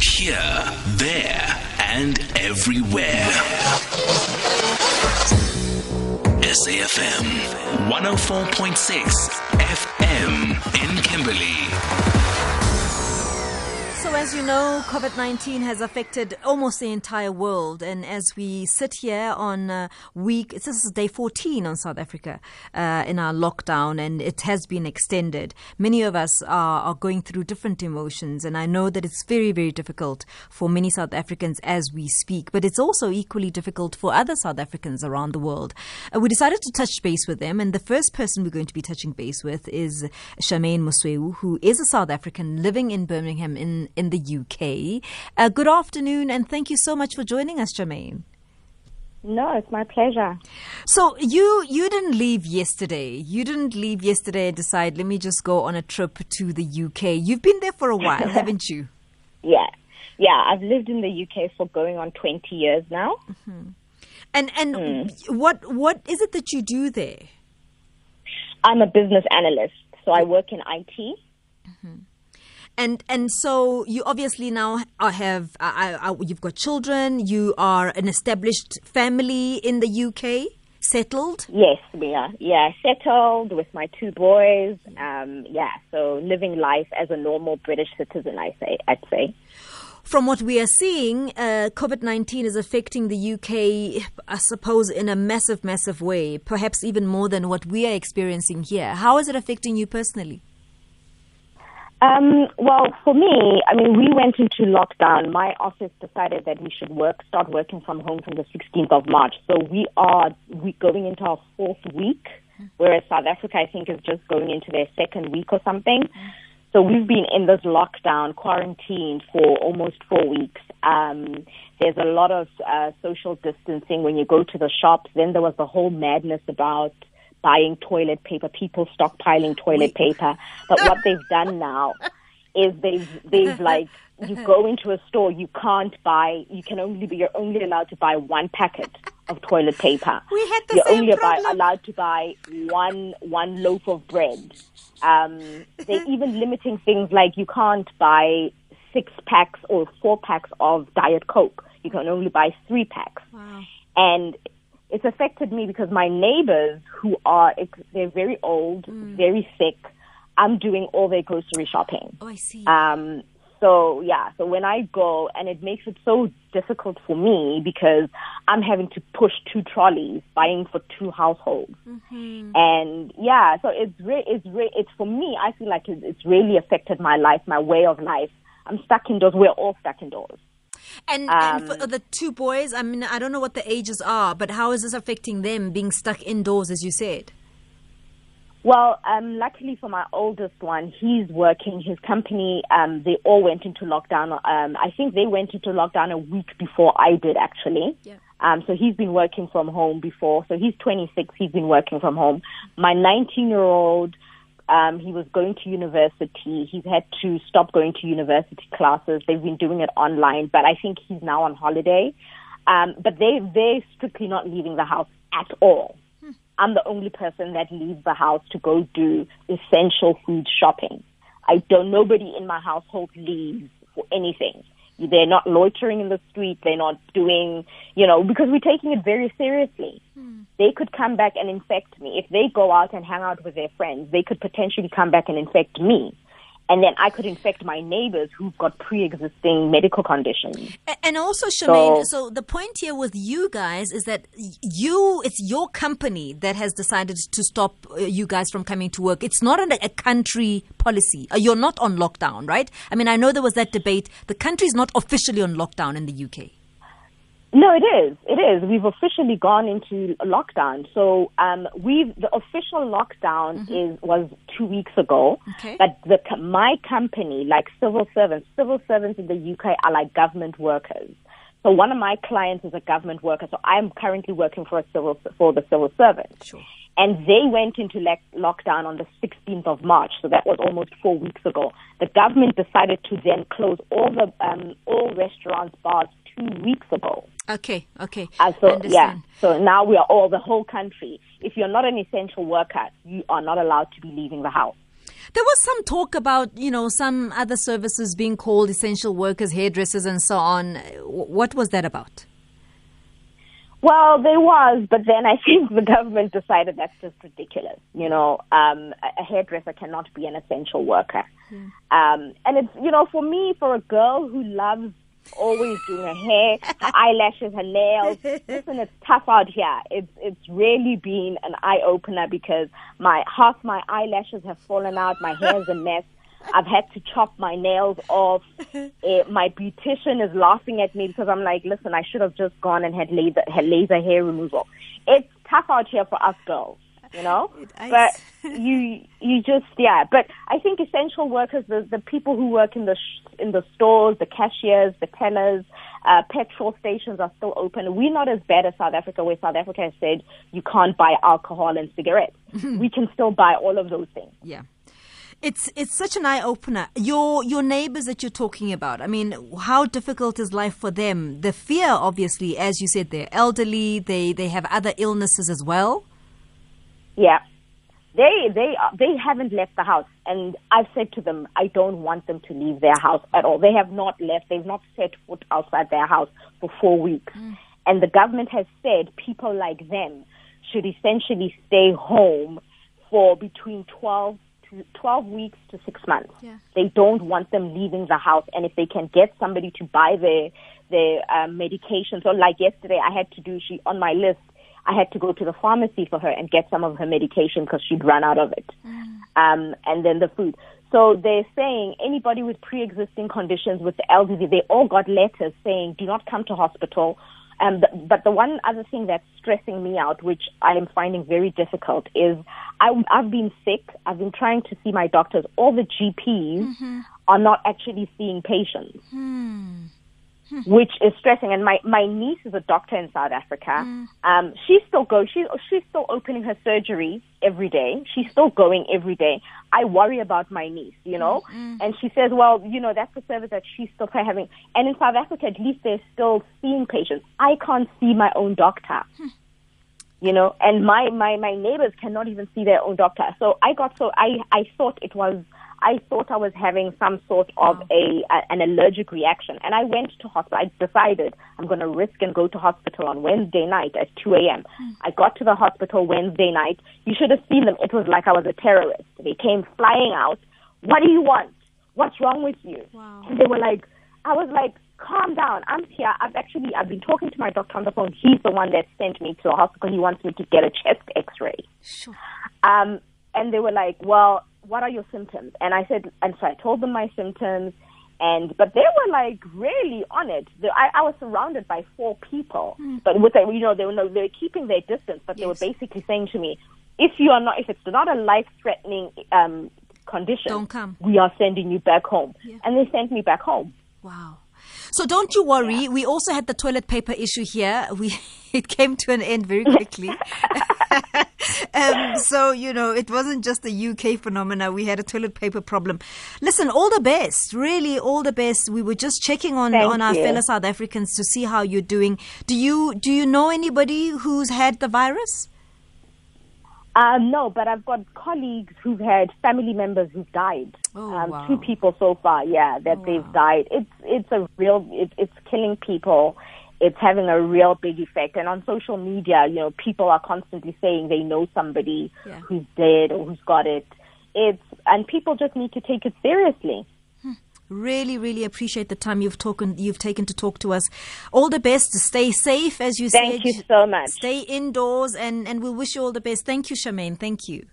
Here, there, and everywhere. SAFM 104.6 FM in Kimberley. As you know, COVID 19 has affected almost the entire world. And as we sit here on uh, week, this is day 14 on South Africa uh, in our lockdown, and it has been extended. Many of us are, are going through different emotions, and I know that it's very, very difficult for many South Africans as we speak, but it's also equally difficult for other South Africans around the world. Uh, we decided to touch base with them, and the first person we're going to be touching base with is Charmaine Masoeu, who is a South African living in Birmingham in in the UK. Uh, good afternoon, and thank you so much for joining us, Charmaine. No, it's my pleasure. So you you didn't leave yesterday. You didn't leave yesterday and decide, let me just go on a trip to the UK. You've been there for a while, haven't you? Yeah, yeah. I've lived in the UK for going on twenty years now. Mm-hmm. And and mm. what what is it that you do there? I'm a business analyst, so I work in IT. Mm-hmm. And and so you obviously now have uh, uh, you've got children. You are an established family in the UK, settled. Yes, we are. Yeah, settled with my two boys. Um, yeah, so living life as a normal British citizen. I say, I'd say. From what we are seeing, uh, COVID 19 is affecting the UK, I suppose, in a massive, massive way, perhaps even more than what we are experiencing here. How is it affecting you personally? Um, well, for me, I mean, we went into lockdown. My office decided that we should work, start working from home from the 16th of March. So we are we going into our fourth week, whereas South Africa, I think, is just going into their second week or something. So we've been in this lockdown, quarantined for almost four weeks. Um, there's a lot of uh, social distancing when you go to the shops. Then there was the whole madness about buying toilet paper, people stockpiling toilet paper. But what they've done now is they've they've like you go into a store, you can't buy, you can only be, you're only allowed to buy one packet of toilet paper. We had the you're same only problem. allowed to buy one one loaf of bread. Um, they're even limiting things like you can't buy six packs or four packs of Diet Coke. You can only buy three packs. Wow. And it's affected me because my neighbors who are they're very old, mm. very sick. I'm doing all their grocery shopping. Oh, I see. Um, so yeah, so when I go, and it makes it so difficult for me because I'm having to push two trolleys, buying for two households, mm-hmm. and yeah, so it's re- it's re- it's for me. I feel like it's, it's really affected my life, my way of life. I'm stuck indoors. We're all stuck indoors. And, um, and, for the two boys, I mean, I don't know what the ages are, but how is this affecting them being stuck indoors, as you said? Well, um, luckily for my oldest one, he's working. His company, um, they all went into lockdown. Um, I think they went into lockdown a week before I did, actually. Yeah. Um, so he's been working from home before. So he's 26. He's been working from home. My 19 year old, um, he was going to university. He's had to stop going to university classes. They've been doing it online, but I think he's now on holiday. Um, but they they're strictly not leaving the house at all. Hmm. I'm the only person that leaves the house to go do essential food shopping. I don't. Nobody in my household leaves for anything. They're not loitering in the street. They're not doing, you know, because we're taking it very seriously. They could come back and infect me. If they go out and hang out with their friends, they could potentially come back and infect me and then I could infect my neighbors who've got pre-existing medical conditions. And also, Charmaine, so, so, the point here with you guys is that you, it's your company that has decided to stop uh, you guys from coming to work. It's not a, a country policy. Uh, you're not on lockdown, right? I mean, I know there was that debate. The country is not officially on lockdown in the UK. No, it is. It is. We've officially gone into lockdown. So um, we've the official lockdown mm-hmm. is was two weeks ago. Okay. But the my company, like civil servants, civil servants in the UK are like government workers. So one of my clients is a government worker. So I'm currently working for a civil for the civil servant. Sure. And they went into lockdown on the 16th of March. So that was almost four weeks ago. The government decided to then close all the um, all restaurants, bars, two weeks ago. Okay, okay. Uh, so yeah, so now we are all the whole country. If you're not an essential worker, you are not allowed to be leaving the house. There was some talk about, you know, some other services being called essential workers, hairdressers, and so on. What was that about? Well, there was, but then I think the government decided that's just ridiculous. You know, um, a hairdresser cannot be an essential worker. Mm. Um, and it's, you know, for me, for a girl who loves always doing her hair, her eyelashes, her nails. Listen, it's tough out here. It's it's really been an eye opener because my half my eyelashes have fallen out, my hair is a mess. I've had to chop my nails off. It, my beautician is laughing at me because I'm like, listen, I should have just gone and had laser, had laser hair removal. It's tough out here for us girls you know. but you you just yeah. But I think essential workers, the the people who work in the sh- in the stores, the cashiers, the tellers, uh, petrol stations are still open. We're not as bad as South Africa, where South Africa has said you can't buy alcohol and cigarettes. we can still buy all of those things. Yeah. It's it's such an eye opener. Your your neighbors that you're talking about. I mean, how difficult is life for them? The fear, obviously, as you said, they're elderly. They they have other illnesses as well. Yeah. They they they haven't left the house, and I've said to them, I don't want them to leave their house at all. They have not left. They've not set foot outside their house for four weeks, mm. and the government has said people like them should essentially stay home for between twelve to 12 weeks to six months. Yeah. They don't want them leaving the house, and if they can get somebody to buy their their um, medication, so like yesterday, I had to do she on my list I had to go to the pharmacy for her and get some of her medication because she'd run out of it. Mm. Um, and then the food. So they're saying anybody with pre-existing conditions with the elderly, they all got letters saying, do not come to hospital. Um, but the one other thing that's stressing me out, which I am finding very difficult, is I, I've been sick. I've been trying to see my doctors. All the GPs mm-hmm. are not actually seeing patients. Mm. Hmm. which is stressing. And my, my niece is a doctor in South Africa. Mm. Um, she's still go. She's she's still opening her surgery every day. She's still going every day. I worry about my niece, you know. Mm. And she says, well, you know, that's the service that she's still having. And in South Africa, at least they're still seeing patients. I can't see my own doctor. Hmm you know, and my, my, my neighbors cannot even see their own doctor. So I got so, I, I thought it was I thought I was having some sort of a, a an allergic reaction, and I went to hospital. I decided I'm going to risk and go to hospital on Wednesday night at 2 a.m. Mm. I got to the hospital Wednesday night. You should have seen them. It was like I was a terrorist. They came flying out. What do you want? What's wrong with you? Wow. And they were like, I was like, calm down. I'm here. I've actually I've been talking to my doctor on the phone. He's the one that sent me to the hospital. He wants me to get a chest X-ray. Sure. Um, and they were like, well what are your symptoms? And I said, and so I told them my symptoms. And but they were like really on it. The, I, I was surrounded by four people, mm. but with you know they were no, they were keeping their distance, but yes. they were basically saying to me, if you are not, if it's not a life threatening um, condition, don't come. We are sending you back home, yeah. and they sent me back home. Wow. So don't you worry. Yeah. We also had the toilet paper issue here. We it came to an end very quickly. um, so you know, it wasn't just a UK phenomena. We had a toilet paper problem. Listen, all the best. Really, all the best. We were just checking on Thank on our fellow South Africans to see how you're doing. Do you do you know anybody who's had the virus? Um, no, but I've got colleagues who've had family members who've died. Oh, um, wow. Two people so far, yeah, that oh, they've wow. died. It's it's a real it, it's killing people. It's having a real big effect. And on social media, you know, people are constantly saying they know somebody yeah. who's dead or who's got it. It's and people just need to take it seriously. Really, really appreciate the time you've taken you've taken to talk to us. All the best. Stay safe, as you Thank said. Thank you so much. Stay indoors, and and we wish you all the best. Thank you, Charmaine. Thank you.